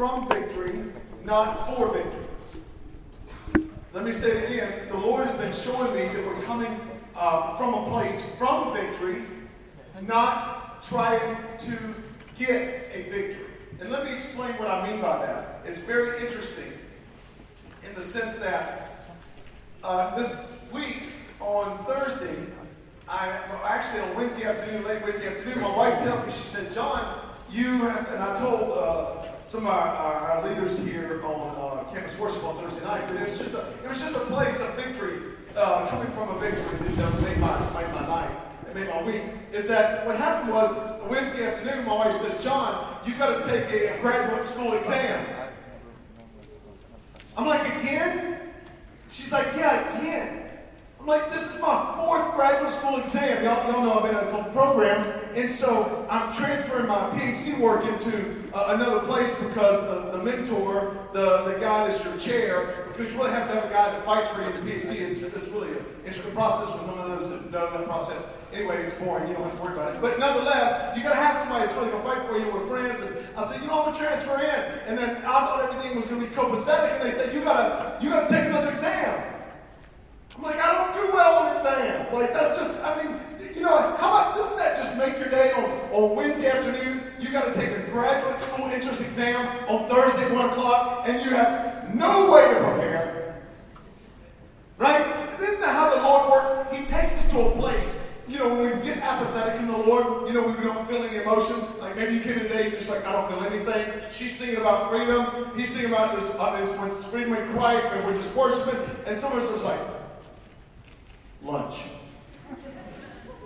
from victory, not for victory. Let me say it again. The Lord has been showing me that we're coming uh, from a place from victory, not trying to get a victory. And let me explain what I mean by that. It's very interesting in the sense that uh, this week on Thursday, I well, actually on Wednesday afternoon, late Wednesday afternoon, my wife tells me, she said, John, you have to, and I told uh, some of our, our, leaders here on uh, campus worship on Thursday night, but it was just a, it was just a place of victory, uh, coming from a victory that made my, made my night and made my week. Is that what happened was Wednesday afternoon, my wife says, John, you got to take a graduate school exam. I'm like, again? She's like, yeah, again. I'm like, this is my fourth graduate school exam. Y'all, y'all know I've been in a couple programs. And so I'm transferring my PhD work into uh, another place because the, the mentor, the, the guy that's your chair, because you really have to have a guy that fights for you in the PhD. It's, it's really an intricate process for some of those that know that process. Anyway, it's boring. You don't have to worry about it. But nonetheless, you got to have somebody that's really going to fight for you with friends. And I said, you know, I'm going to transfer in. And then I thought everything was going to be copacetic. And they said, you got to you got to take another exam. I'm like, I don't do well on exams. Like, that's just, I mean, you know, how about, doesn't that just make your day on, on Wednesday afternoon? You got to take a graduate school entrance exam on Thursday at 1 o'clock, and you have no way to prepare. Right? Isn't that how the Lord works? He takes us to a place you know, when we get apathetic in the Lord, you know, we don't feel any emotion. Like maybe you came in today, you're just like, I don't feel anything. She's singing about freedom. He's singing about this, uh, this when freedom in Christ, and we're just worshiping. And some of us are like, lunch.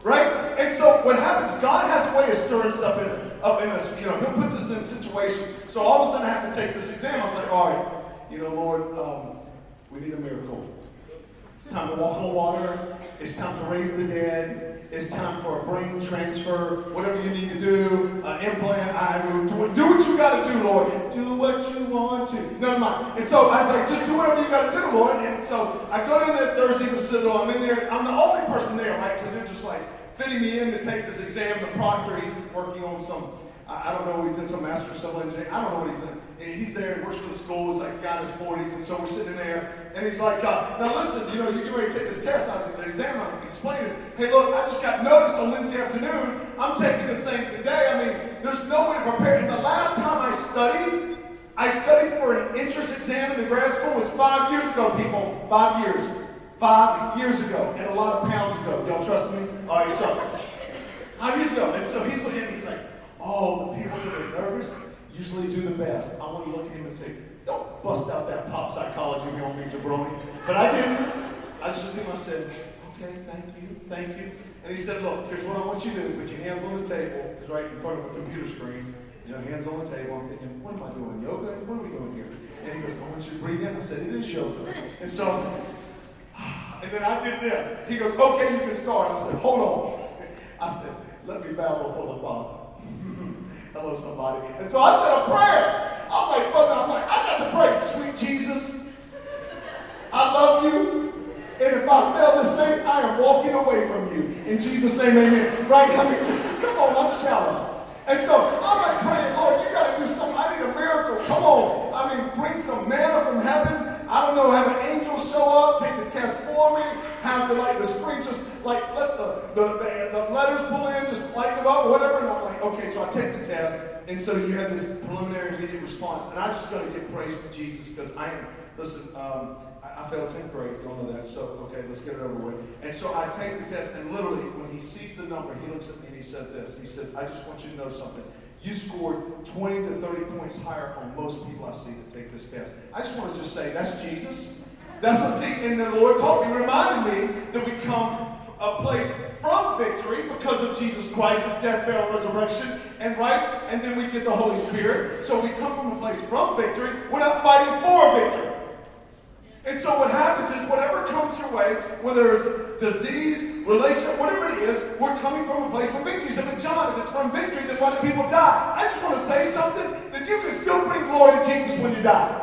Right? And so what happens, God has a way of stirring stuff in, up in us. You know, He'll put us in a situation. So all of a sudden I have to take this exam. I was like, all right, you know, Lord, um, we need a miracle. It's time to walk on water. It's time to raise the dead. It's time for a brain transfer, whatever you need to do, uh, implant, I do, do what you got to do, Lord. Do what you want to. Never mind. And so I was like, just do whatever you got to do, Lord. And so I go down there Thursday to Citadel. I'm in there. I'm the only person there, right? Because they're just like fitting me in to take this exam. The proctor, he's working on some I, don't know, he's in some master of civil engineering. I don't know what he's in. And he's there, he works for the school, he's like got his 40s, and so we're sitting there, and he's like, uh, now listen, you know, you get ready to take this test. I was like, the exam, I'm explaining, hey, look, I just got notice on Wednesday afternoon. I'm taking this thing today. I mean, there's no way to prepare. And the last time I studied, I studied for an entrance exam in the grad school was five years ago, people. Five years. Five years ago, and a lot of pounds ago. Y'all trust me? All right, so five years ago. And so he's looking at me, he's like, Oh, the people that are nervous usually do the best. I want to look at him and say, don't bust out that pop psychology on me, jabroni. But I didn't. I just looked at him I said, okay, thank you, thank you. And he said, look, here's what I want you to do. Put your hands on the table. It's right in front of a computer screen. You know, hands on the table. I'm thinking, what am I doing? Yoga? What are we doing here? And he goes, I want you to breathe in. I said, it is yoga. And so I was like, and then I did this. He goes, okay, you can start. I said, hold on. I said, let me bow before the Father. Hello, somebody. And so I said a prayer. I was like, buzzing. I'm like, I got to pray. Sweet Jesus, I love you. And if I fail this thing, I am walking away from you. In Jesus' name, amen. Right? I mean, just come on, I'm shallow. And so I'm like praying, Lord, you got to do something. I need a miracle. Come on. I mean, bring some manna from heaven. I don't know, have an angel show up, take the test for me, have the like the screen just like let the, the, the, the letters pull in, just light them up, whatever. And I'm like, okay, so I take the test. And so you have this preliminary immediate response. And I just got to give praise to Jesus because I am, listen, um, I, I failed 10th grade. You all know that. So, okay, let's get it over with. And so I take the test, and literally, when he sees the number, he looks at me and he says this. He says, I just want you to know something. You scored 20 to 30 points higher on most people I see that take this test. I just want to just say, that's Jesus. That's what, see, and the Lord taught me, reminded me that we come a place from victory because of Jesus Christ's death, burial, resurrection, and right, and then we get the Holy Spirit. So we come from a place from victory. We're not fighting for victory. And so what happens is whatever way, whether it's disease, relationship, whatever it is, we're coming from a place of victory. So, but John, if it's from victory, then why do people die? I just want to say something that you can still bring glory to Jesus when you die.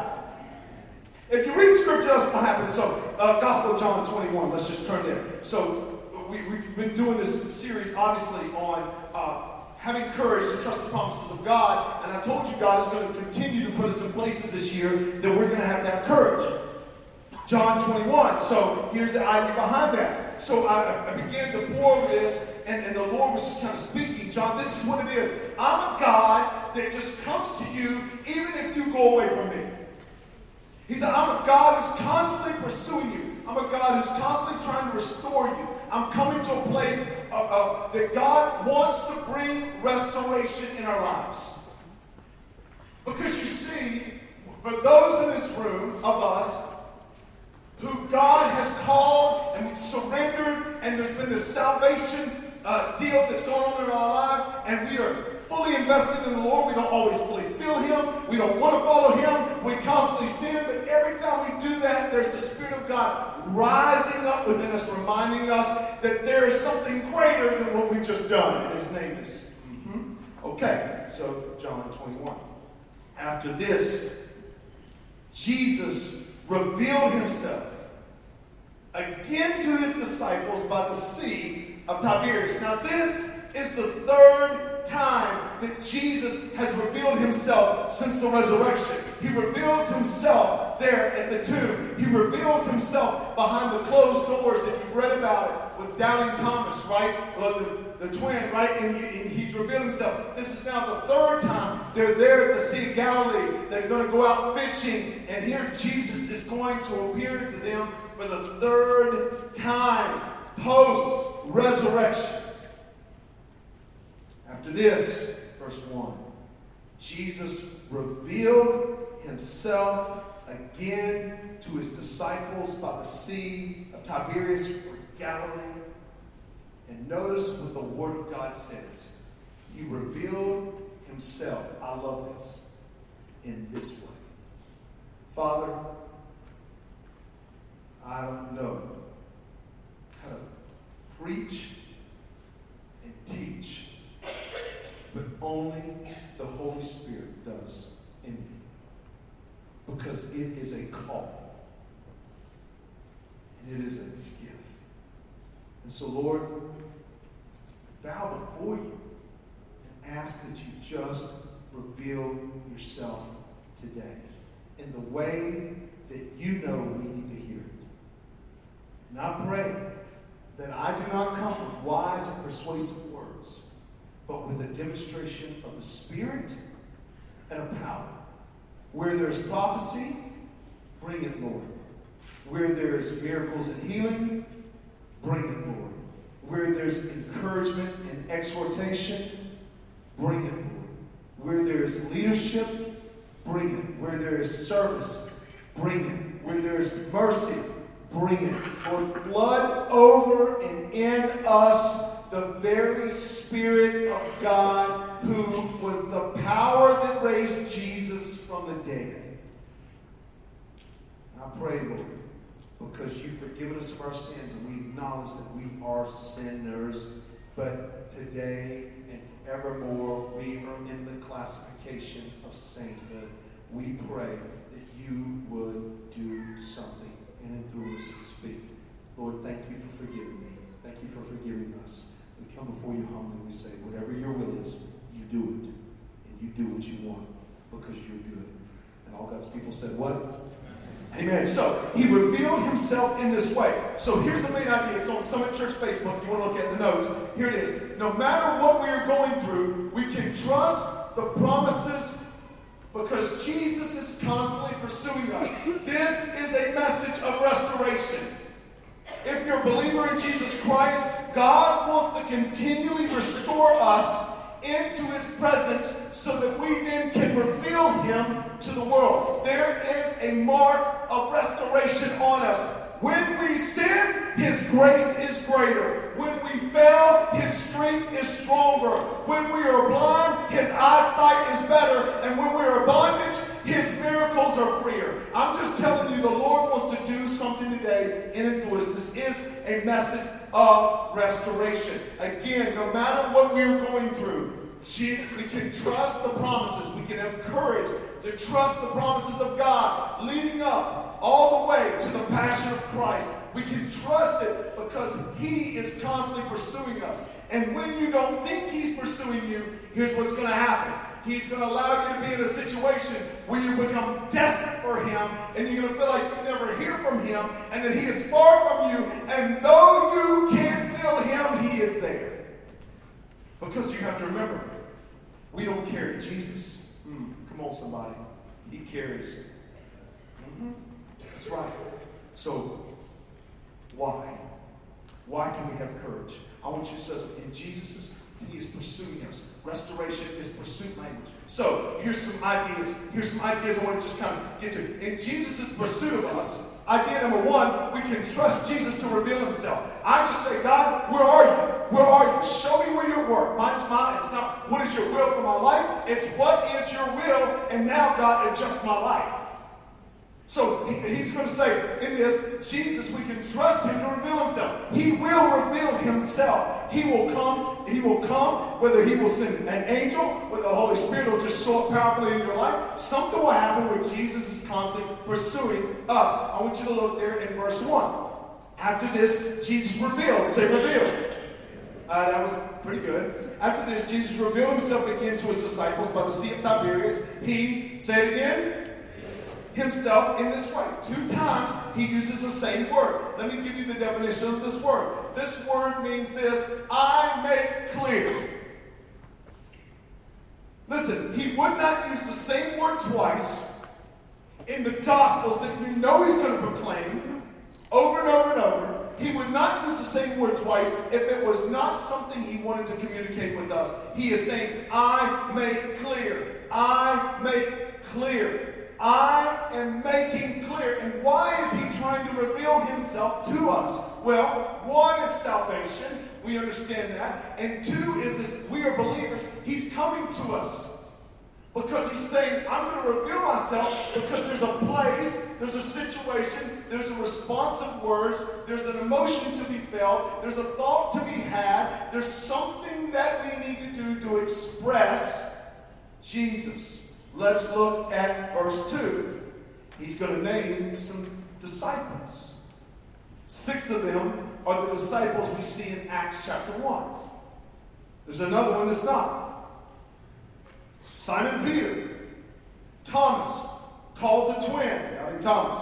If you read scripture, that's what happens. So, uh, Gospel of John 21, let's just turn there. So, we, we've been doing this series, obviously, on uh, having courage to trust the promises of God. And I told you God is going to continue to put us in places this year that we're going to have to have courage. John 21. So here's the idea behind that. So I, I began to pour over this, and, and the Lord was just kind of speaking. John, this is what it is. I'm a God that just comes to you even if you go away from me. He said, I'm a God who's constantly pursuing you. I'm a God who's constantly trying to restore you. I'm coming to a place of, of, that God wants to bring restoration in our lives. Because you see, for those in this room of us who God has called and we've surrendered, and there's been this salvation uh, deal that's going on in our lives, and we are fully invested in the Lord. We don't always fully feel Him. We don't want to follow Him. We constantly sin, but every time we do that, there's the Spirit of God rising up within us, reminding us that there is something greater than what we've just done, and His name is. Mm-hmm. Okay, so John 21. After this, Jesus revealed Himself again to his disciples by the Sea of Tiberias. Now, this is the third time that Jesus has revealed himself since the resurrection. He reveals himself there at the tomb. He reveals himself behind the closed doors that you've read about it with Doubting Thomas, right? Well, the, the twin, right? And, he, and he's revealed himself. This is now the third time they're there at the Sea of Galilee. They're going to go out fishing, and here Jesus is going to appear to them for the third time post resurrection. After this, verse 1, Jesus revealed himself again to his disciples by the Sea of Tiberias or Galilee. And notice what the Word of God says. He revealed himself, I love this, in this way. Father, I don't know how to preach and teach, but only the Holy Spirit does in me. Because it is a calling. And it is a gift. And so, Lord, bow before you and ask that you just reveal yourself today in the way that you know we need to hear I pray that I do not come with wise and persuasive words, but with a demonstration of the Spirit and of power. Where there's prophecy, bring it, Lord. Where there's miracles and healing, bring it, Lord. Where there's encouragement and exhortation, bring it, Lord. Where there's leadership, bring it. Where there is service, bring it. Where there is mercy, bring it. Lord, flood over and in us the very Spirit of God who was the power that raised Jesus from the dead. I pray, Lord, because you've forgiven us of our sins and we acknowledge that we are sinners, but today and forevermore we are in the classification of sainthood. We pray that you would do something and through us and speak. Lord, thank you for forgiving me. Thank you for forgiving us. We come before you humbly we say, whatever your will is, you do it. And you do what you want because you're good. And all God's people said, what? Amen. So he revealed himself in this way. So here's the main idea. It's on Summit Church Facebook. You want to look at the notes. Here it is. No matter what we are going through, we can trust the promises because Jesus is constantly pursuing us. This is a message of restoration. If you're a believer in Jesus Christ, God wants to continually restore us into his presence so that we then can reveal him to the world. There is a mark of restoration on us. When we sin, his grace is greater. When we fail, his strength is stronger. When we are blind, his eyesight is better. And when we are bondage, his miracles are freer. I'm just telling you, the Lord wants to do something today in and through us. This is a message of restoration. Again, no matter what we're going through, we can trust the promises. We can have courage to trust the promises of God leading up all the way to the passion of Christ. We can trust it because He is constantly pursuing us. And when you don't think He's pursuing you, here's what's going to happen. He's going to allow you to be in a situation where you become desperate for Him and you're going to feel like you never hear from Him and that He is far from you. And though you can't feel Him, He is there. Because you have to remember, we don't carry Jesus. Mm, come on, somebody. He carries. That's right. So, why? Why can we have courage? I want you to say, in Jesus' He is pursuing us. Restoration is pursuit language. So here's some ideas. Here's some ideas I want to just kind of get to. In Jesus' pursuit of us, idea number one, we can trust Jesus to reveal himself. I just say, God, where are you? Where are you? Show me where you work. My, my, it's not what is your will for my life, it's what is your will, and now, God, adjust my life. So he's going to say in this, Jesus, we can trust him to reveal himself. He will reveal himself. He will come, he will come, whether he will send an angel, whether the Holy Spirit will just show up powerfully in your life. Something will happen where Jesus is constantly pursuing us. I want you to look there in verse 1. After this, Jesus revealed. Say revealed. Uh, that was pretty good. After this, Jesus revealed himself again to his disciples by the Sea of Tiberias. He, say it again, himself in this way. Two times he uses the same word. Let me give you the definition of this word. This word means this I make clear. Listen, he would not use the same word twice in the Gospels that you know he's going to proclaim over and over and over. He would not use the same word twice if it was not something he wanted to communicate with us. He is saying, I make clear. I make clear. I am making clear. And why is he trying to reveal himself to us? Well, one is salvation. We understand that. And two is this we are believers. He's coming to us. Because he's saying, I'm going to reveal myself because there's a place, there's a situation, there's a response of words, there's an emotion to be felt, there's a thought to be had, there's something that we need to do to express Jesus. Let's look at verse 2. He's going to name some disciples. Six of them are the disciples we see in Acts chapter 1. There's another one that's not. Simon Peter, Thomas, called the twin, doubting Thomas.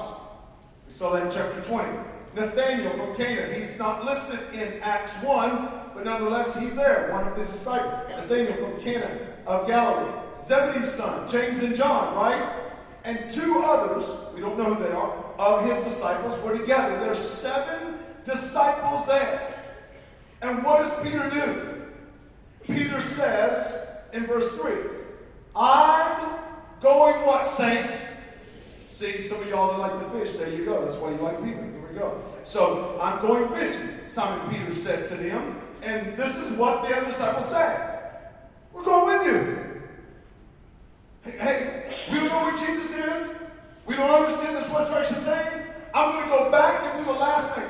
We saw that in chapter 20. Nathaniel from Cana, he's not listed in Acts 1, but nonetheless he's there, one of his disciples. Nathaniel from Cana of Galilee. Zebedee's son, James and John, right? And two others, we don't know who they are, of his disciples were together. There's seven disciples there. And what does Peter do? Peter says in verse 3, I'm going what, saints? See, some of y'all that like to fish, there you go. That's why you like Peter. Here we go. So, I'm going fishing, Simon Peter said to them. And this is what the other disciples said. We're going with you. Hey, we don't know where Jesus is. We don't understand this resurrection thing. I'm going to go back and do the last thing.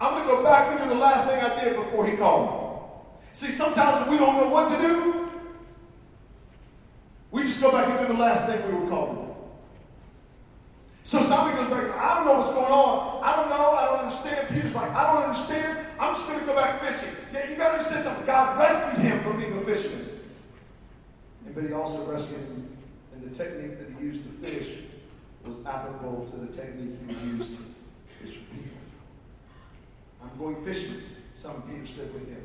I'm going to go back and do the last thing I did before he called me. See, sometimes we don't know what to do. We just go back and do the last thing we were called to do. So somebody goes back, I don't know what's going on. I don't know. I don't understand. Peter's like, I don't understand. I'm just going to go back fishing. Yeah, you got to understand something. God rescued him from being a fisherman. But he also rescued him, and the technique that he used to fish was applicable to the technique he would use to fish for people. I'm going fishing, Simon Peter said with him.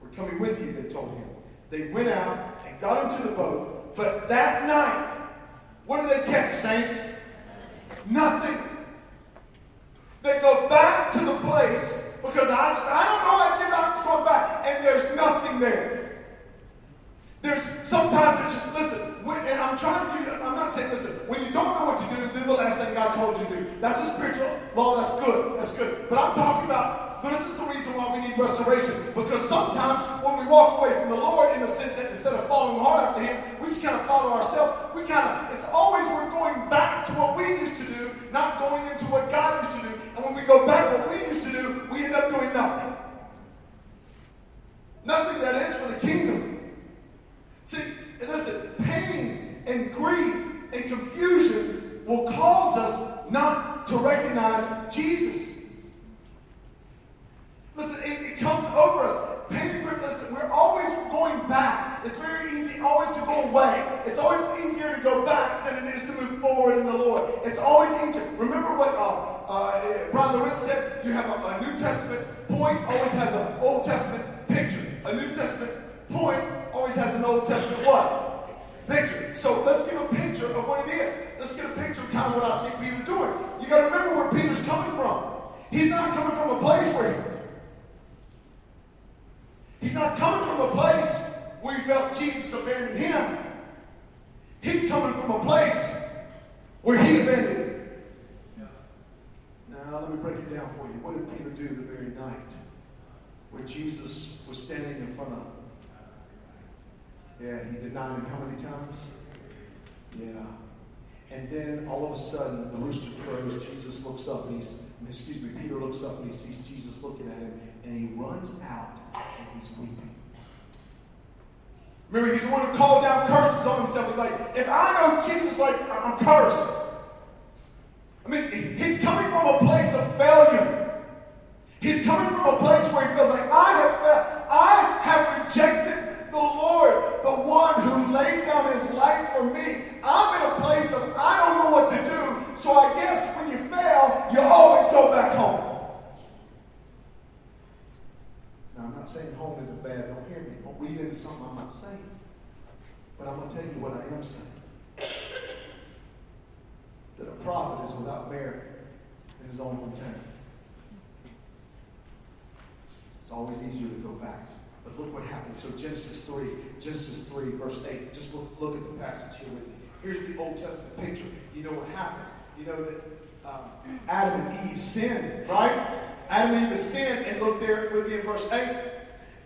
We're coming with you, they told him. They went out and got into the boat, but that night, what do they catch, saints? Nothing. They go back to the place because I just, I don't know, I just, I'm just going back, and there's nothing there. There's sometimes it's just listen, when, and I'm trying to give you, I'm not saying listen, when you don't know what to do, do the last thing God told you to do. That's a spiritual law, that's good, that's good. But I'm talking about this is the reason why we need restoration. Because sometimes when we walk away from the Lord, in the sense that instead of following hard after Him, we just kind of follow ourselves. We kind of, it's always we're going back to what we used to do, not going into what God used to do. And when we go back to what we used to do, we end up doing nothing. Nothing that is for the kingdom. See, listen, pain and grief and confusion will cause us not to recognize Jesus. Listen, it, it comes over us. Painting grip, listen, we're always going back. It's very easy always to go away. It's always easier to go back than it is to move forward in the Lord. It's always easier. Remember what uh, uh, Bryan Loritts said? You have a, a New Testament point, always has an Old Testament picture. A New Testament point always has an Old Testament what? Picture. So let's give a picture of what it is. Let's get a picture of kind of what I see Peter doing. You got to remember where Peter's coming from. He's not coming from a place where He's not coming from a place where he felt Jesus abandoned him. He's coming from a place where he abandoned. Now, let me break it down for you. What did Peter do the very night where Jesus was standing in front of him? Yeah, he denied him how many times? Yeah. And then all of a sudden, the rooster crows. Jesus looks up and he's, excuse me, Peter looks up and he sees Jesus looking at him and he runs out and he's weeping. Remember, he's the one who called down curses on himself. He's like, if I know Jesus, like, I'm cursed. I mean, he's coming from a place of failure. He's coming from a place where he feels like, I have failed. I have rejected the Lord, the one who laid down his life for me. I'm in a place of, I don't know what to do. So I guess when you fail, you always go back home. Now, I'm not saying home isn't bad. Don't hear me. Don't read into something I'm not saying. But I'm going to tell you what I am saying. That a prophet is without merit in his own hometown. It's always easier to go back. But look what happens. So Genesis 3, Genesis 3, verse 8. Just look, look at the passage here with me. Here's the Old Testament picture. You know what happens. You know that um, Adam and Eve sinned, right? Adam and Eve sinned, and look there with me in verse 8.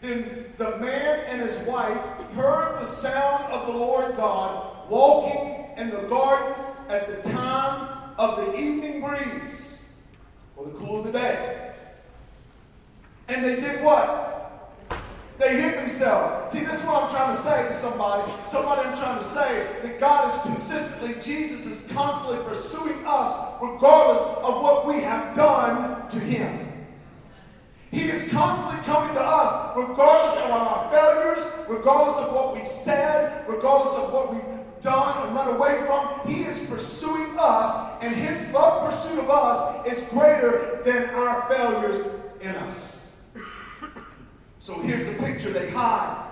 Then the man and his wife heard the sound of the Lord God walking in the garden at the time of the evening breeze, or the cool of the day. And they did what? They hid themselves. See, this is what I'm trying to say to somebody. Somebody I'm trying to say that God is consistently, Jesus is constantly pursuing us regardless of what we have done to Him. He is constantly coming to us, regardless of our failures, regardless of what we've said, regardless of what we've done and run away from. He is pursuing us, and his love pursuit of us is greater than our failures in us. So here's the picture they hide.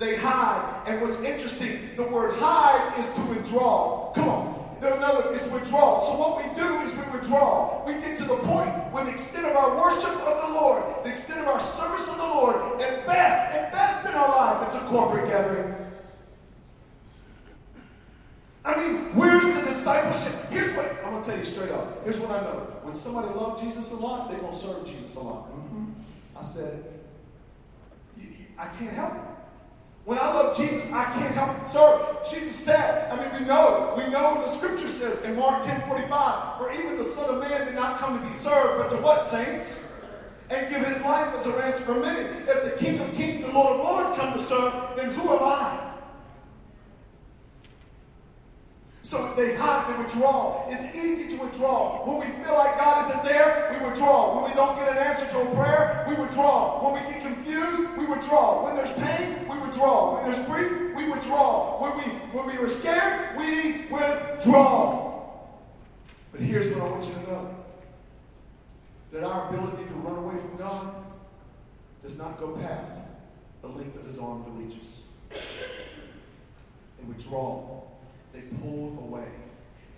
They hide. And what's interesting, the word hide is to withdraw. Come on another is withdrawal. So what we do is we withdraw. We get to the point where the extent of our worship of the Lord, the extent of our service of the Lord, at best, at best in our life, it's a corporate gathering. I mean, where's the discipleship? Here's what I'm gonna tell you straight up. Here's what I know. When somebody loves Jesus a lot, they're gonna serve Jesus a lot. Mm-hmm. I said, I can't help it. When I love Jesus, I can't help it. serve. Jesus said, I mean, we know, we know the scripture says in Mark 10 45, for even the Son of Man did not come to be served, but to what, saints? And give his life as a ransom for many. If the King of Kings and Lord of Lords come to serve, then who am I? So they hide, they withdraw. It's easy to withdraw. When we feel like God isn't there, we withdraw. When we don't get an answer to a prayer, we withdraw. When we get confused, we withdraw. When there's pain, we withdraw. When there's grief, we withdraw. When we when we are scared, we withdraw. But here's what I want you to know. That our ability to run away from God does not go past the length of his arm to reach us. And withdraw they pulled away.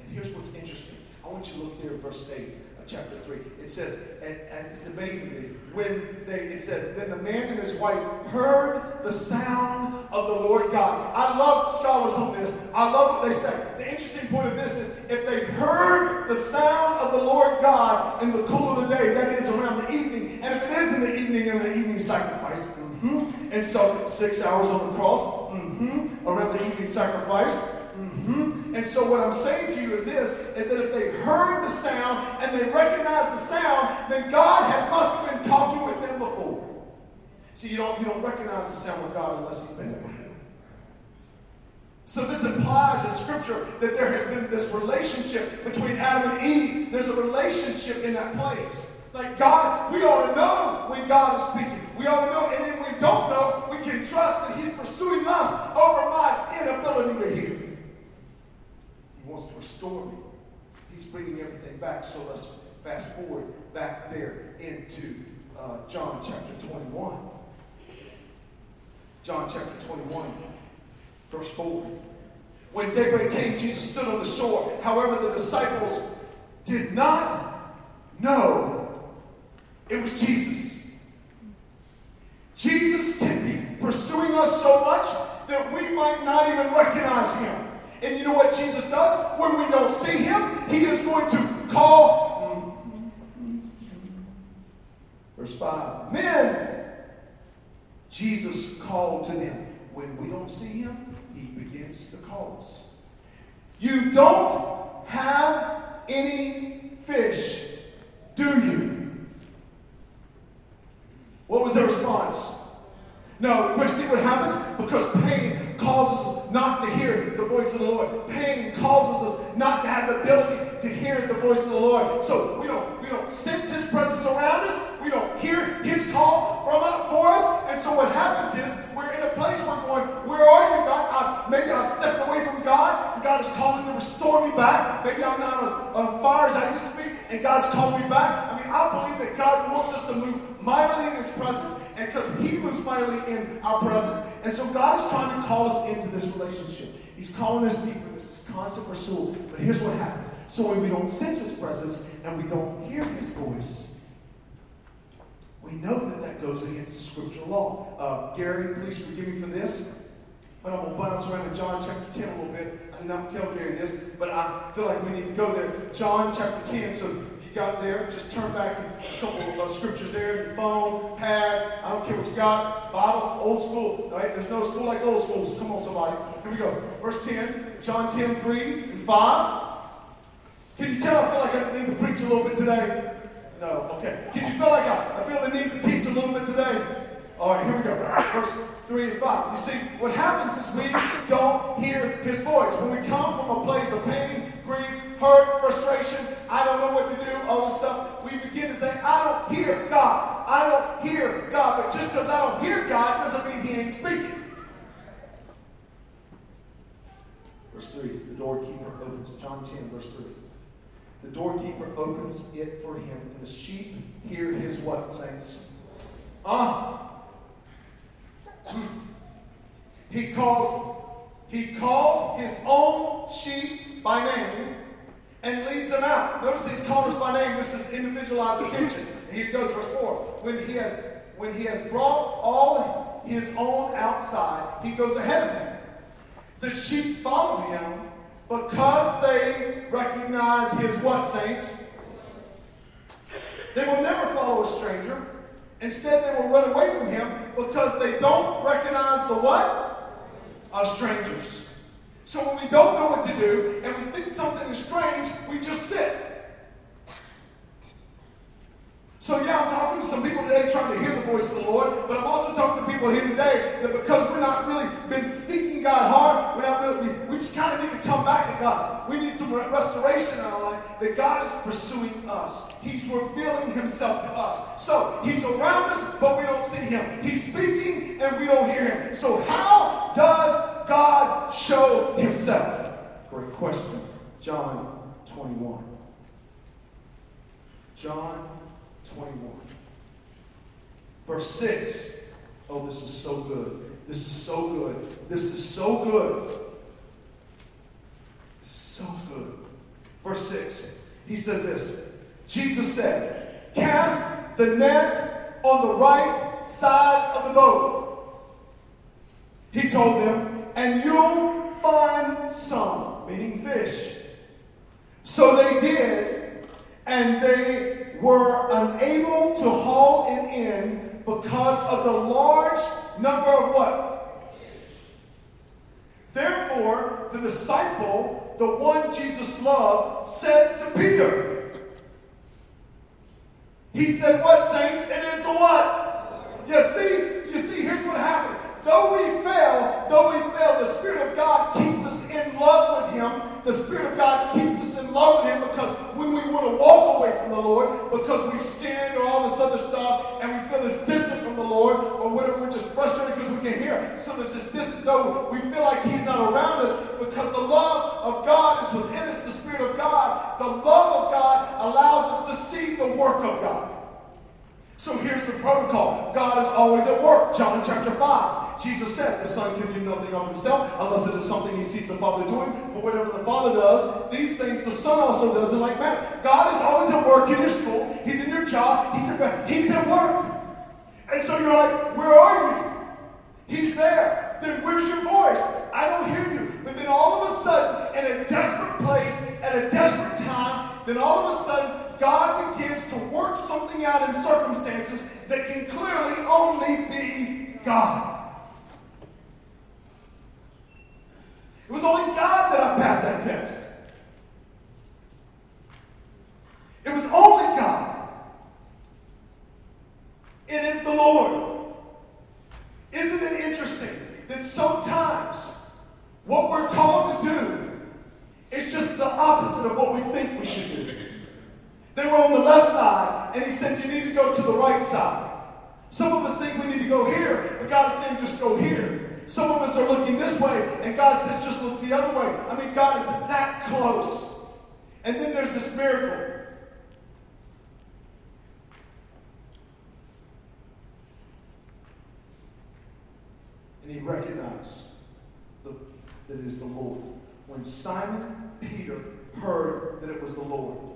And here's what's interesting. I want you to look there at verse 8 of chapter 3. It says, and, and it's amazing when they, it says, then the man and his wife heard the sound of the Lord God. I love scholars on this. I love what they say. The interesting point of this is if they heard the sound of the Lord God in the cool of the day, that is around the evening, and if it is in the evening, in the evening sacrifice, mm-hmm. and so six hours on the cross, mm-hmm, around the evening sacrifice, Mm-hmm. And so what I'm saying to you is this, is that if they heard the sound and they recognized the sound, then God had must have been talking with them before. See, you don't, you don't recognize the sound of God unless he's been there before. So this implies in Scripture that there has been this relationship between Adam and Eve. There's a relationship in that place. Like God, we ought to know when God is speaking. We ought to know, and if we don't know, we can trust that He's pursuing us over my inability to hear. Wants to restore me. He's bringing everything back. So let's fast forward back there into uh, John chapter 21. John chapter 21, verse 4. When daybreak came, Jesus stood on the shore. However, the disciples did not know it was Jesus. Jesus can be pursuing us so much that we might not even recognize him. And you know what Jesus does? When we don't see him, he is going to call. Verse 5 Men, Jesus called to them. When we don't see him, he begins to call us. You don't have any fish, do you? What was their response? No, but see what happens? Because pain causes us not to hear the voice of the Lord. Pain causes us not to have the ability to hear the voice of the Lord. So we don't we don't sense his presence around us. We don't hear his call from up for us. And so what happens is we're in a place where we're going, where are you, God? I, maybe I've stepped away from God, and God is calling to restore me back. Maybe I'm not on fire as I used to be, and God's called me back. I mean, I believe that God wants us to move mightily in his presence, and because he moves mightily in our presence. And so God is trying to call us into this relationship. He's calling us deeper. There's this constant pursuit. But here's what happens. So when we don't sense his presence and we don't hear his voice, we know that that goes against the scriptural law. Uh, Gary, please forgive me for this. But I'm to bounce around to John chapter 10 a little bit. I did not tell Gary this, but I feel like we need to go there. John chapter 10. So if you got there, just turn back a couple of uh, scriptures there. Your phone, pad, I don't care what you got. Bible, old school. Right? There's no school like old schools. Come on, somebody. Here we go. Verse 10, John 10, 3 and 5. Can you tell I feel like I need to preach a little bit today? No, okay. Can you feel like I, I feel the need to teach a little bit today? All right, here we go. Verse 3 and 5. You see, what happens is we don't hear his voice. When we come from a place of pain, grief, hurt, frustration, I don't know what to do, all this stuff, we begin to say, I don't hear God. I don't hear God. But just because I don't hear God doesn't mean he ain't speaking. Verse 3, the doorkeeper opens. John 10, verse 3. The doorkeeper opens it for him, and the sheep hear his what, saints? Ah. He calls, he calls his own sheep by name and leads them out. Notice he's called us by name. This is individualized attention. Here goes verse 4. When he has when he has brought all his own outside, he goes ahead of him. The sheep follow him because they recognize his what, saints? They will never follow a stranger. Instead, they will run away from him because they don't recognize the what? Of strangers. So when we don't know what to do and we think something is strange, we just sit. So, yeah, I'm talking to some people today trying to hear the voice of the Lord, but I'm also talking to people here today that because we're not really been seeking God hard, we're not really, we, we just kind of need to come back to God. We need some restoration in our life that God is pursuing us. He's revealing Himself to us. So, He's around us, but we don't see Him. He's speaking and we don't hear Him. So, how does God show Himself? Great question. John 21. John 21. Verse 6. Oh, this is so good. This is so good. This is so good. So good. Verse 6. He says this Jesus said, Cast the net on the right side of the boat. He told them, and you'll find some, meaning fish. So they did, and they were unable to haul it in because of the large number of what? Therefore, the disciple, the one Jesus loved, said to Peter, He said, What, saints? It is the what? Yeah, see, you see, here's what happened. Though we fail, though we fail, the Spirit of God keeps in love with Him. The Spirit of God keeps us in love with Him because when we want to walk away from the Lord because we've sinned or all this other stuff and we feel this distant from the Lord or whatever, we're just frustrated because we can't hear. So there's this distance, though we feel like He's not around us because the love of God is within us, the Spirit of God. The love of God allows us to see the work of God. So here's the protocol God is always at work. John chapter 5. Jesus said, The Son can do nothing of himself unless it is something he sees the Father doing. For whatever the Father does, these things the Son also does in like manner. God is always at work in your school. He's in your job. He's at, he's at work. And so you're like, Where are you? He's there. Then where's your voice? I don't hear you. But then all of a sudden, in a desperate place, at a desperate time, then all of a sudden, God begins to work something out in circumstances that can clearly only be God. It was only God that I passed that test. It was only God. It is the Lord. Isn't it interesting that sometimes what we're called to do is just the opposite of what we think we should do? They were on the left side, and he said, You need to go to the right side. Some of us think we need to go here, but God is saying, Just go here. Some of us are looking this way, and God says, Just look the other way. I mean, God is that close. And then there's this miracle. And he recognized the, that it is the Lord. When Simon Peter heard that it was the Lord,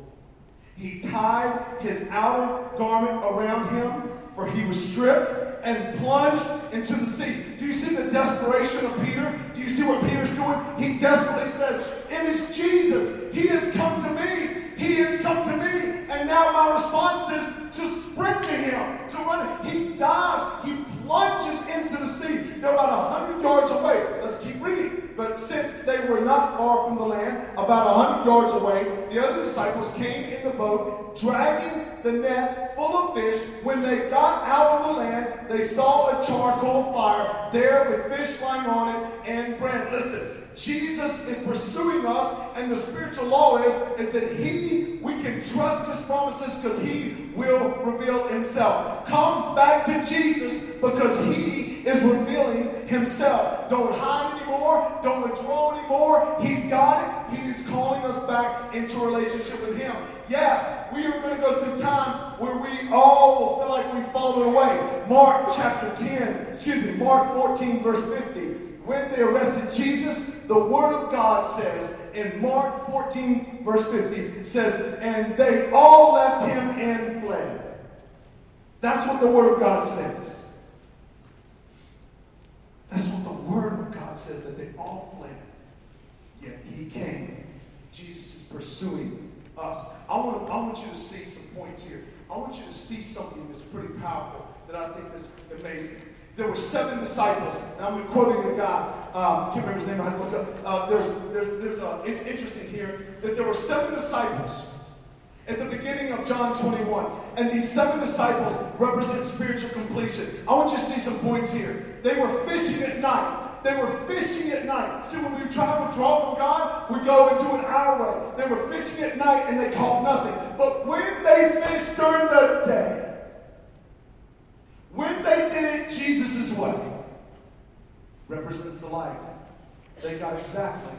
he tied his outer garment around him, for he was stripped, and plunged into the sea. Do you see the desperation of Peter? Do you see what Peter's doing? He desperately says, It is Jesus. He has come to me. He has come to me. And now my response is to sprint to him, to run. He dives. He plunges into the sea. They're about 100 yards away. Let's keep reading. But since they were not far from the land, about a hundred yards away, the other disciples came in the boat, dragging the net full of fish. When they got out on the land, they saw a charcoal fire there with fish lying on it and bread. Listen, Jesus is pursuing us, and the spiritual law is, is that He, we can trust His promises because He will reveal Himself. Come back to Jesus because He is revealing Himself. Don't hide anymore, don't withdraw anymore. He's got it. He is calling us back into relationship with Him. Yes, we are going to go through times where we all will feel like we've fallen away. Mark chapter 10, excuse me, Mark 14, verse 50 when they arrested Jesus, the Word of God says in Mark 14, verse 50, says, and they all left him and fled. That's what the Word of God says. That's what the Word of God says, that they all fled. Yet he came. Jesus is pursuing us. I want, I want you to see some points here. I want you to see something that's pretty powerful that I think is amazing. There were seven disciples, and I'm quoting a guy, um, can't remember his name, I had to look up. Uh, there's, there's, there's a, it's interesting here that there were seven disciples at the beginning of John 21, and these seven disciples represent spiritual completion. I want you to see some points here. They were fishing at night. They were fishing at night. See, when we try to withdraw from God, we go and do it our way. They were fishing at night and they caught nothing. But when they fished during the day, when they did it Jesus' way, represents the light. They got exactly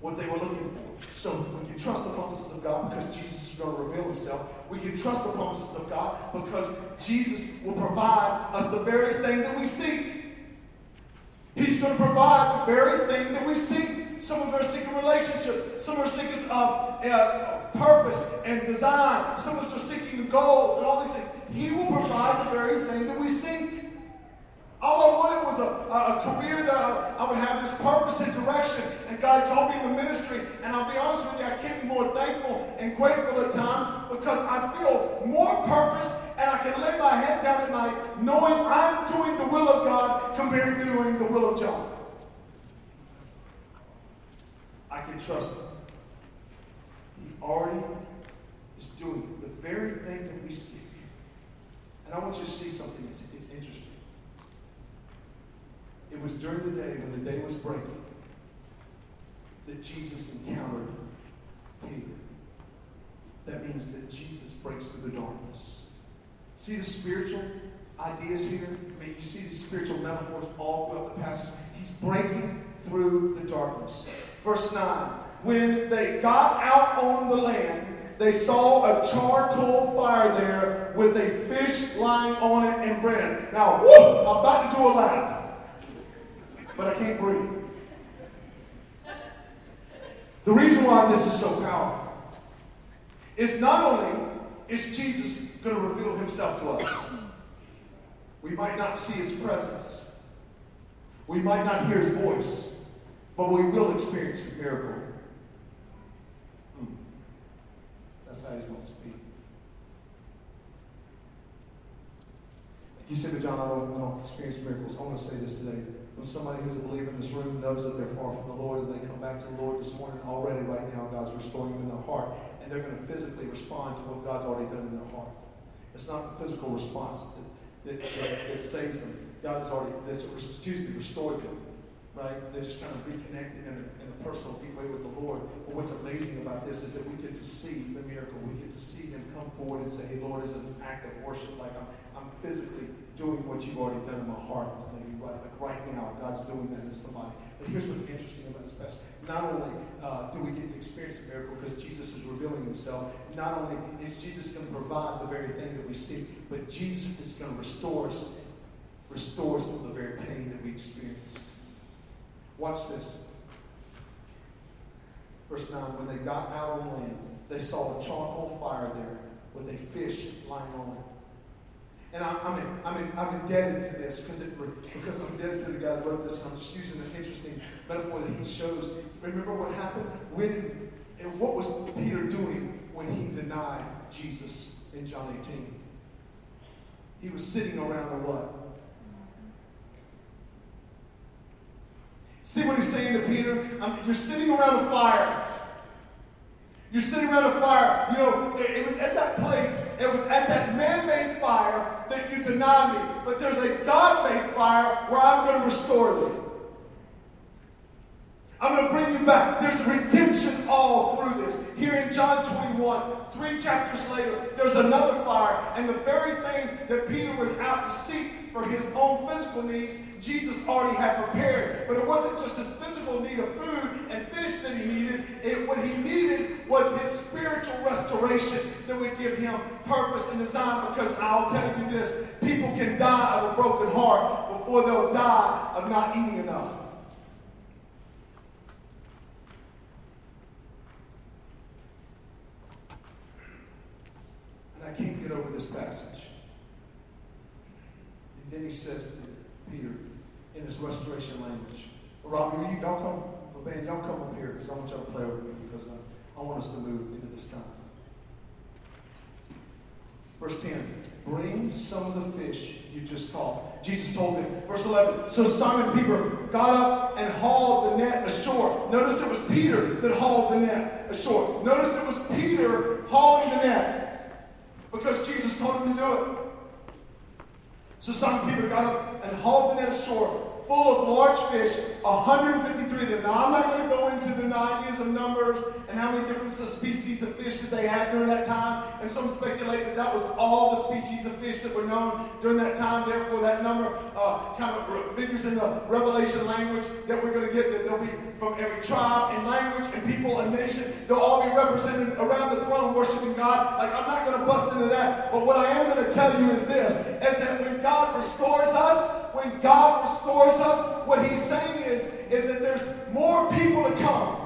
what they were looking for. So we can trust the promises of God because Jesus is going to reveal himself. We can trust the promises of God because Jesus will provide us the very thing that we seek. He's going to provide the very thing that we seek. Some of us are seeking relationship. Some are seeking uh, uh, purpose and design. Some of us are seeking goals and all these things. He will provide the very thing that we seek. All I wanted was a, a, a career that I, I, would have this purpose and direction. And God called me in the ministry. And I'll be honest with you, I can't be more thankful and grateful at times because I feel more purpose and I can lay my head down at night knowing I'm doing the will of God compared to doing the will of John. I can trust him. Already is doing the very thing that we seek. And I want you to see something. It's, it's interesting. It it was during the day when the day was breaking that Jesus encountered Peter. That means that Jesus breaks through the darkness. See the spiritual ideas here? I mean, you see these spiritual metaphors all throughout the passage. He's breaking through the darkness. Verse 9 When they got out on the land, they saw a charcoal fire there with a fish lying on it and bread. Now, I'm about to do a lap, but I can't breathe. The reason why this is so powerful is not only is Jesus going to reveal himself to us, we might not see his presence, we might not hear his voice, but we will experience his miracle. That's how he's going to speak. You said to John, I don't, I don't experience miracles. I want to say this today. When somebody who's a believer in this room knows that they're far from the Lord and they come back to the Lord this morning, already right now, God's restoring them in their heart. And they're going to physically respond to what God's already done in their heart. It's not the physical response that, that, that, that saves them. God has already, this, excuse me, restored them right? They're just kind of reconnected in a, in personal, way with the Lord. But what's amazing about this is that we get to see the miracle. We get to see Him come forward and say, "Hey, Lord, it's an act of worship. Like I'm, I'm physically doing what you've already done in my heart. Maybe right, like right now, God's doing that in somebody." But here's what's interesting about this passage. Not only uh, do we get to experience a miracle because Jesus is revealing himself, not only is Jesus going to provide the very thing that we seek, but Jesus is going to restore us, restore us from the very pain that we experienced. Watch this. Verse 9 When they got out on land, they saw a charcoal fire there with a fish lying on it. And I'm, I'm, in, I'm, in, I'm indebted to this because, it, because I'm indebted to the guy who wrote this. I'm just using an interesting metaphor that he shows. Remember what happened? When, and what was Peter doing when he denied Jesus in John 18? He was sitting around a what? See what he's saying to Peter? Um, you're sitting around a fire. You're sitting around a fire. You know, it was at that place, it was at that man made fire that you deny me. But there's a God made fire where I'm going to restore you. I'm going to bring you back. There's redemption all through this. Here in John 21, three chapters later, there's another fire. And the very thing that Peter was out to seek for his own physical needs, Jesus already had prepared. But it wasn't just his physical need of food and fish that he needed. It, what he needed was his spiritual restoration that would give him purpose and design. Because I'll tell you this people can die of a broken heart before they'll die of not eating enough. And I can't get over this passage. And then he says to Peter in his restoration language, Robbie, you, y'all come, the band, y'all come up here because I want y'all to play with me because I, I want us to move into this time. Verse 10 Bring some of the fish you just caught. Jesus told them, verse 11. So Simon Peter got up and hauled the net ashore. Notice it was Peter that hauled the net ashore. Notice it was Peter hauling the net because Jesus told him to do it. So some people got up and hauled the net ashore full of large fish, 153 of them. Now, I'm not going to go into the 90s of numbers and how many different species of fish that they had during that time. And some speculate that that was all the species of fish that were known during that time. Therefore, that number uh, kind of figures in the Revelation language that we're going to get that there'll be from every tribe and language and people and nation. They'll all be represented around the throne worshiping God. Like, I'm not going to bust into that. But what I am going to tell you is this, is that when God restores us, when God restores us, what he's saying is, is that there's more people to come.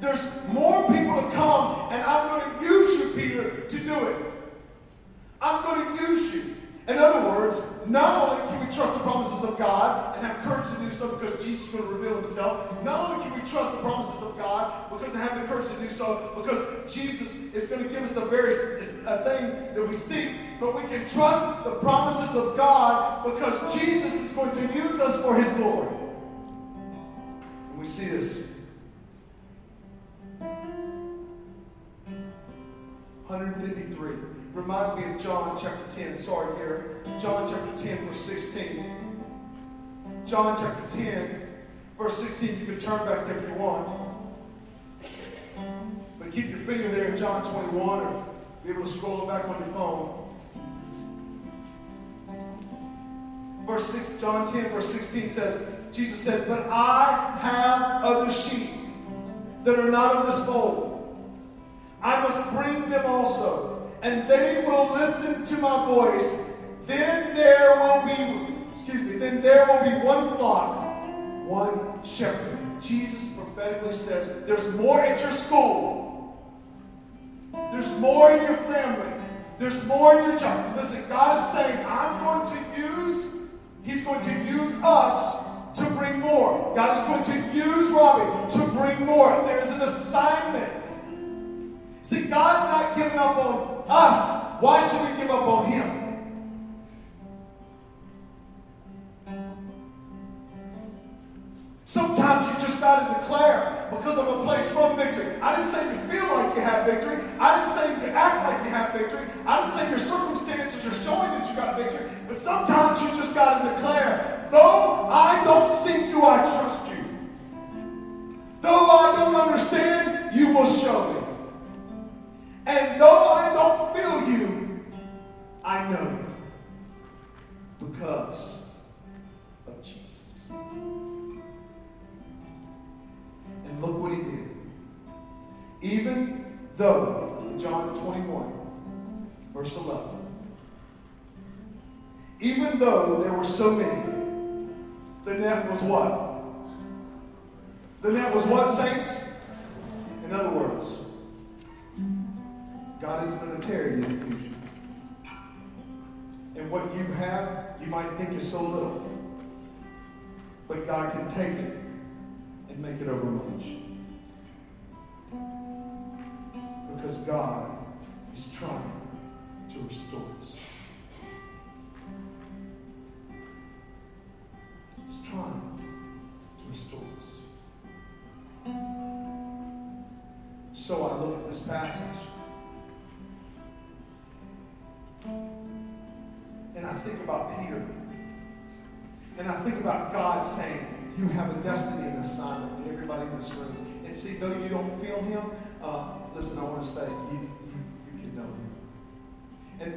There's more people to come, and I'm going to use you, Peter, to do it. I'm going to use you. In other words, not only can we trust the promises of God and have courage to do so because Jesus is going to reveal himself, not only can we trust the promises of God because to have the courage to do so because Jesus is going to give us the very a thing that we seek, but we can trust the promises of God because Jesus is going to use us for his glory. And we see this. 153 reminds me of John chapter 10. Sorry, Gary. John chapter 10, verse 16. John chapter 10, verse 16. You can turn back there if you want. But keep your finger there in John 21 or be able to scroll it back on your phone. Verse 6, John 10, verse 16 says, Jesus said, But I have other sheep that are not of this fold. I must bring them also, and they will listen to my voice. Then there will be, excuse me, then there will be one flock, one shepherd. Jesus prophetically says, There's more at your school. There's more in your family. There's more in your job. Listen, God is saying, I'm going to use, He's going to use us to bring more. God is going to use Robbie to bring more. There is an assignment. See, God's not giving up on us. Why should we give up on Him? Sometimes you just got to declare because of a place from victory. I didn't say you feel like you have victory. I didn't say you act like you have victory. I didn't say your circumstances are showing that you got victory. But sometimes you just got to declare, though I don't see you, I trust you. Though I don't understand, you will show me. And though I don't feel you, I know you because of Jesus. And look what he did. Even though, John 21, verse 11, even though there were so many, the net was what? The net was what, saints? In other words, God isn't going to tear you to use you. And what you have, you might think is so little. But God can take it and make it over much. Because God is trying to restore us.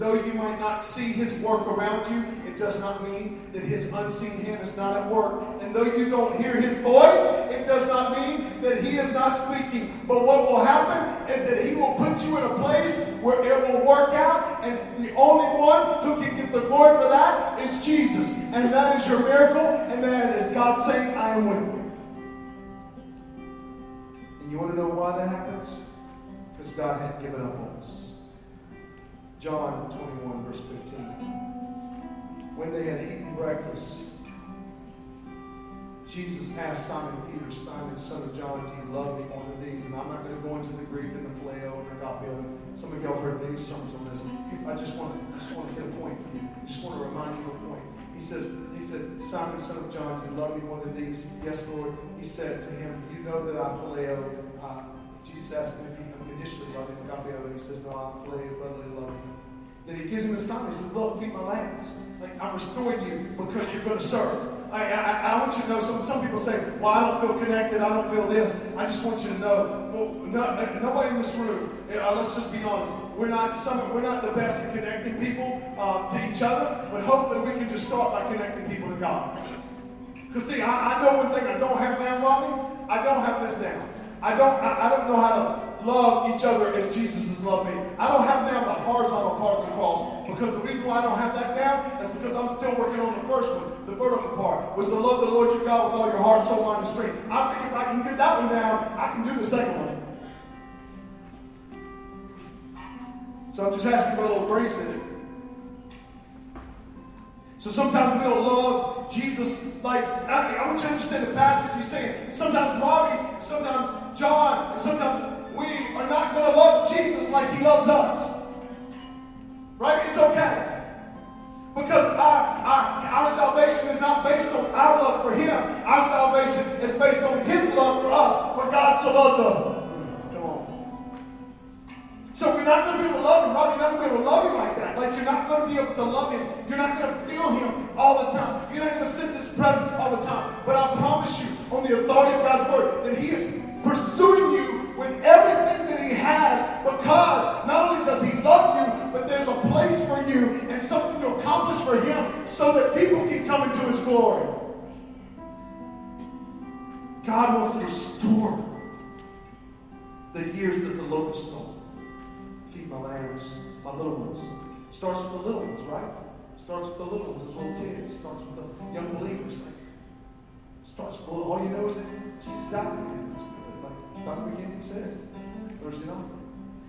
Though you might not see His work around you, it does not mean that His unseen hand is not at work. And though you don't hear His voice, it does not mean that He is not speaking. But what will happen is that He will put you in a place where it will work out, and the only one who can get the glory for that is Jesus. And that is your miracle, and that is God saying, I am with you. And you want to know why that happens? Because God had given up on us. John 21, verse 15. When they had eaten breakfast, Jesus asked Simon Peter, Simon, son of John, do you love me more than these? And I'm not going to go into the Greek and the phileo and the agapeo. Some of y'all have heard many sermons on this. I just want to, just want to hit a point for you. I just want to remind you of a point. He says, he said, Simon, son of John, do you love me more than these? Yes, Lord. He said to him, you know that I phileo. Uh, Jesus asked him if he and he says, no, I phileo, brotherly him. Then he gives him a sign. He says, look, feed my lambs. Like, I'm restoring you because you're going to serve. I, I, I, want you to know, some, some people say, well, I don't feel connected, I don't feel this. I just want you to know, well, no, nobody in this room, uh, let's just be honest, we're not, some, we're not the best at connecting people uh, to each other, but hopefully we can just start by connecting people to God. Because see, I, I, know one thing I don't have down, Robbie. I don't have this down. I don't, I, I don't know how to love each other as Jesus has loved me. I don't have down the horizontal part of the cross because the reason why I don't have that down is because I'm still working on the first one, the vertical part, was to love the Lord your God with all your heart, soul, mind, and strength. I think if I can get that one down, I can do the second one. So I'm just asking for a little grace in it. So sometimes we don't love Jesus like I, I want you to understand the passage he's saying. Sometimes Robbie, sometimes John, and sometimes we are not going to love Jesus like he loves us. Right? It's okay. Because our, our, our salvation is not based on our love for him. Our salvation is based on his love for us. For God so loved the. Come on. So we're not going to be able to love him. Robbie, you're not going to be able to love him like that. Like you're not going to be able to love him. You're not going to feel him all the time. You're not going to sense his presence all the time. But I promise you, on the authority of God's word, that he is pursuing you with everything that he has because not only does he love you, but there's a place for you and something to accomplish for him so that people can come into his glory. God wants to restore the years that the locust stole feed my lambs, my little ones. Starts with the little ones, right? Starts with the little ones, those little kids. Starts with the young believers. Starts with all you know is that Jesus died for you. Dr. McKinney said Thursday night.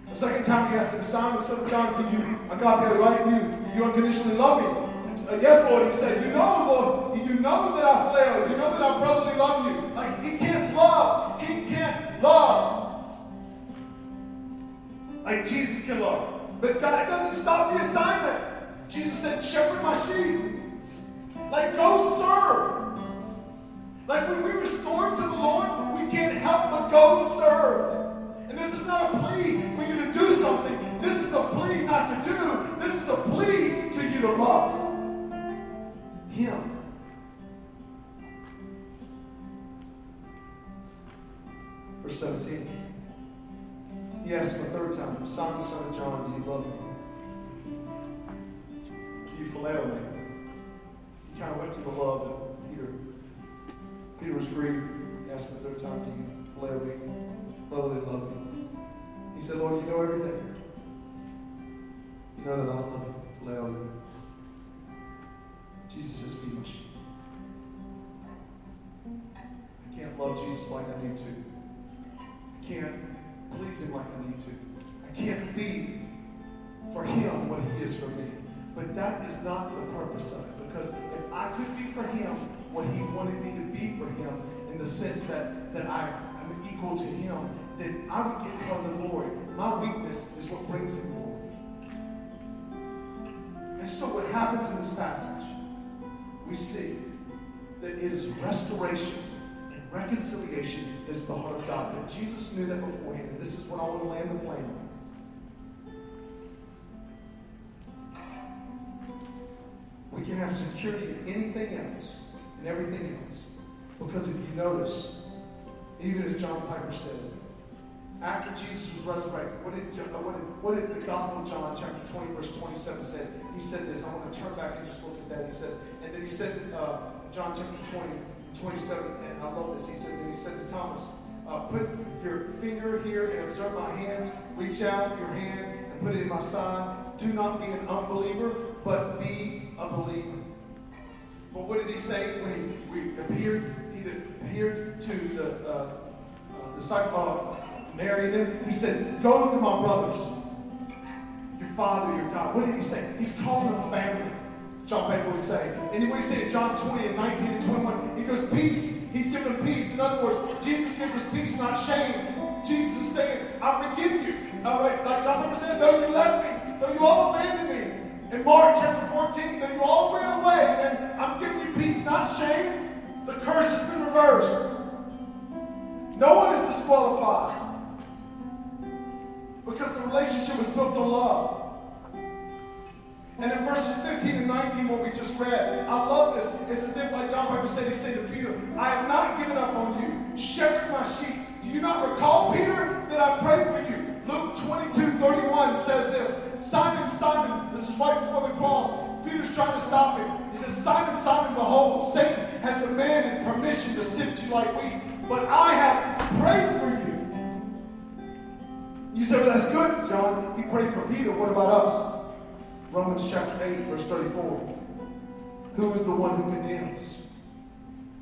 The second time he asked him, Simon, son of John, do you, I got here, right? You, you unconditionally love me. Uh, yes, Lord, he said, You know, Lord, you know that I failed. You know that I brotherly love you. Like, he can't love. He can't love like Jesus can love. But God, it doesn't stop the assignment. Jesus said, shepherd my sheep. Like, go serve. Like, when we restore to the Lord, we can't help but go serve. And this is not a plea for you to do something. This is a plea not to do. This is a plea to you to love Him. Verse 17. He asked him a third time, Simon, son of John, do you love me? Do you phileo me? He kind of went to the love that Peter, Peter was grieved. He asked him a third time, do you phileo me? Brotherly love me. He said, Lord, you know everything. You know that I love you, phileo you. Jesus says, feed my sheep. I can't love Jesus like I need to. I can't please Him like I need to. I can't be for Him what He is for me. But that is not the purpose of it. Because if I could be for Him what He wanted me to be for Him, in the sense that, that I am equal to Him, then I would get part of the glory. My weakness is what brings Him glory. And so what happens in this passage, we see that it is restoration and Reconciliation is the heart of God. But Jesus knew that beforehand, and this is what I want to land the plane on. We can have security in anything else and everything else. Because if you notice, even as John Piper said, after Jesus was resurrected, what did, what did, what did the Gospel of John, chapter 20, verse 27 say? He said this. I want to turn back and just look at that. He says, and then he said, uh, John chapter 20, 27, and I love this. He said, then he said to Thomas, uh, put your finger here and observe my hands. Reach out your hand and put it in my side. Do not be an unbeliever, but be a believer. But what did he say when he appeared? He appeared to the uh, uh, disciple Mary and them. He said, Go to my brothers, your father, your God. What did he say? He's calling them family. John Piper would say. And what he in John 20 and 19 and 21? He goes, peace. He's giving peace. In other words, Jesus gives us peace, not shame. Jesus is saying, I forgive you. All right, like John Piper said, though you left me, though you all abandoned me. In Mark chapter 14, though you all ran away, and I'm giving you peace, not shame. The curse has been reversed. No one is disqualified. Because the relationship was built on love. And in verses 15 and 19, what we just read, I love this. It's as if, like John Piper said, he said to Peter, I have not given up on you. Shepherd my sheep. Do you not recall, Peter, that I prayed for you? Luke 22, 31 says this Simon, Simon, this is right before the cross. Peter's trying to stop him. He says, Simon, Simon, behold, Satan has demanded permission to sift you like wheat, but I have prayed for you. You say, well, that's good, John. He prayed for Peter. What about us? Romans chapter 8, verse 34. Who is the one who condemns?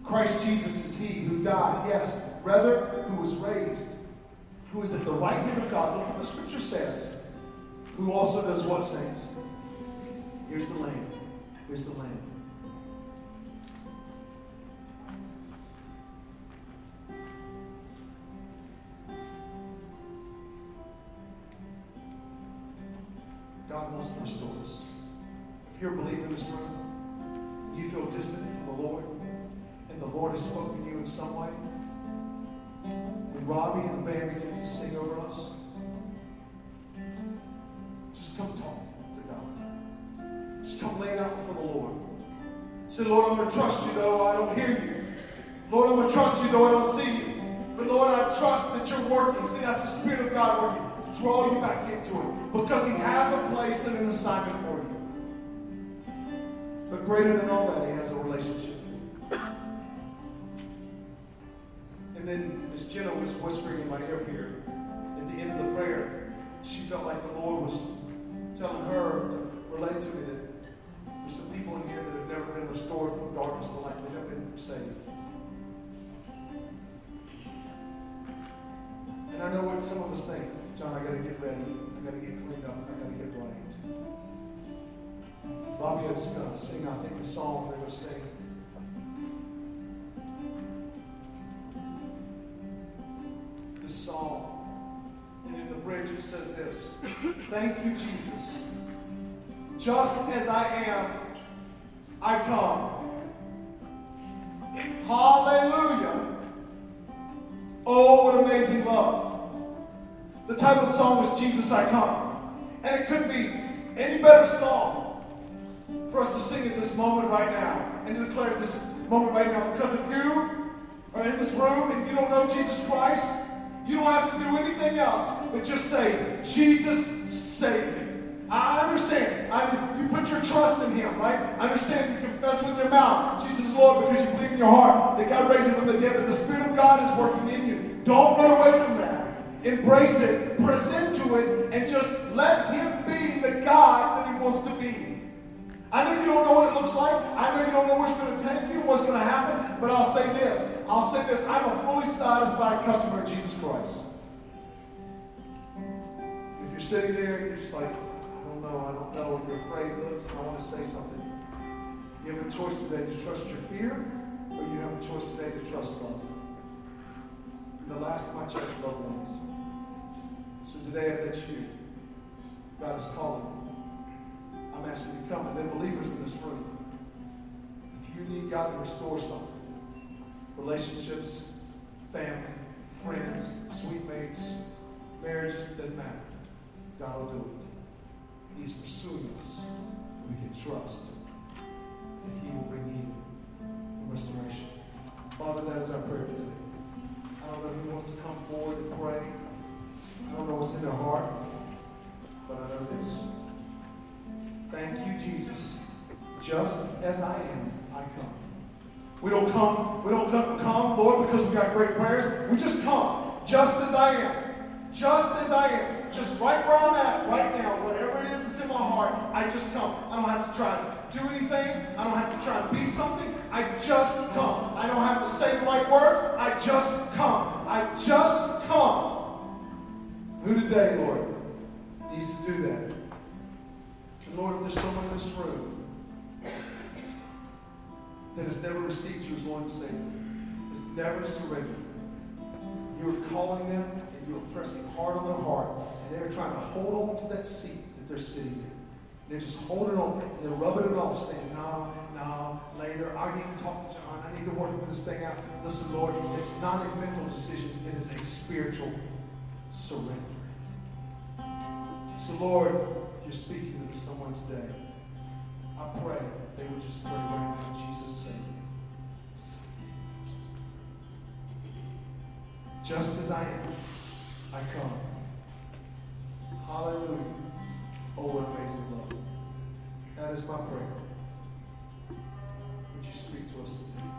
Christ Jesus is he who died, yes, rather, who was raised, who is at the right hand of God. Look what the scripture says. Who also does what, saints? Here's the Lamb. Here's the Lamb. God wants to restore us. If you're a believer in this room, you feel distant from the Lord, and the Lord has spoken to you in some way, when Robbie and the band begins to sing over us, Say, Lord, I'm going to trust you though I don't hear you. Lord, I'm going to trust you though I don't see you. But Lord, I trust that you're working. See, that's the Spirit of God working to draw you back into it because He has a place and an assignment for you. But greater than all that, He has a relationship for you. And then as Jenna was whispering in my ear here at the end of the prayer, she felt like the Lord was telling her us think. John, I got to get ready. I got to get cleaned up. I got to get right. Bobby is going to sing, I think, the song they were singing. The song. And in the bridge it says this Thank you, Jesus. Just as I am, I come. Hallelujah. Oh, what amazing love. The title of the song was Jesus I Come. And it couldn't be any better song for us to sing at this moment right now and to declare at this moment right now. Because if you are in this room and you don't know Jesus Christ, you don't have to do anything else but just say, Jesus, save me. I understand. I, you put your trust in Him, right? I understand you confess with your mouth, Jesus is Lord, because you believe in your heart that God raised Him from the dead, but the Spirit of God is working in you. Don't run away from that. Embrace it, press into it, and just let Him be the God that He wants to be. I know you don't know what it looks like. I know you don't know where it's going to take you, what's going to happen, but I'll say this. I'll say this. I'm a fully satisfied customer of Jesus Christ. If you're sitting there and you're just like, I don't know, I don't know, and you're afraid, listen, I want to say something. You have a choice today to trust your fear, or you have a choice today to trust love. The last time I checked, love wins. So today I let you. God is calling me. I'm asking you to come. And then believers in this room, if you need God to restore something, relationships, family, friends, sweet mates, marriages, doesn't matter. God will do it. He's pursuing us. We can trust that He will bring healing and restoration. Father, that is our prayer today. As I am, I come. We don't come, we don't come, come, Lord, because we got great prayers. We just come, just as I am. Just as I am. Just right where I'm at right now, whatever it is that's in my heart, I just come. I don't have to try to do anything. I don't have to try to be something. I just come. I don't have to say the right words. I just come. I just come. Who today, Lord, needs to do that? And Lord, if there's someone in this room that has never received you as Lord and Savior, has never surrendered, you are calling them and you are pressing hard on their heart, and they're trying to hold on to that seat that they're sitting in. They're just holding on and they're rubbing it off, saying, No, no, later. I need to talk to John. I need to work through this thing out. Listen, Lord, it's not a mental decision, it is a spiritual surrender. So, Lord, you're speaking to someone today. I pray that they would just pray right now, Jesus, Just as I am, I come. Hallelujah. Oh, what amazing love. That is my prayer. Would you speak to us today?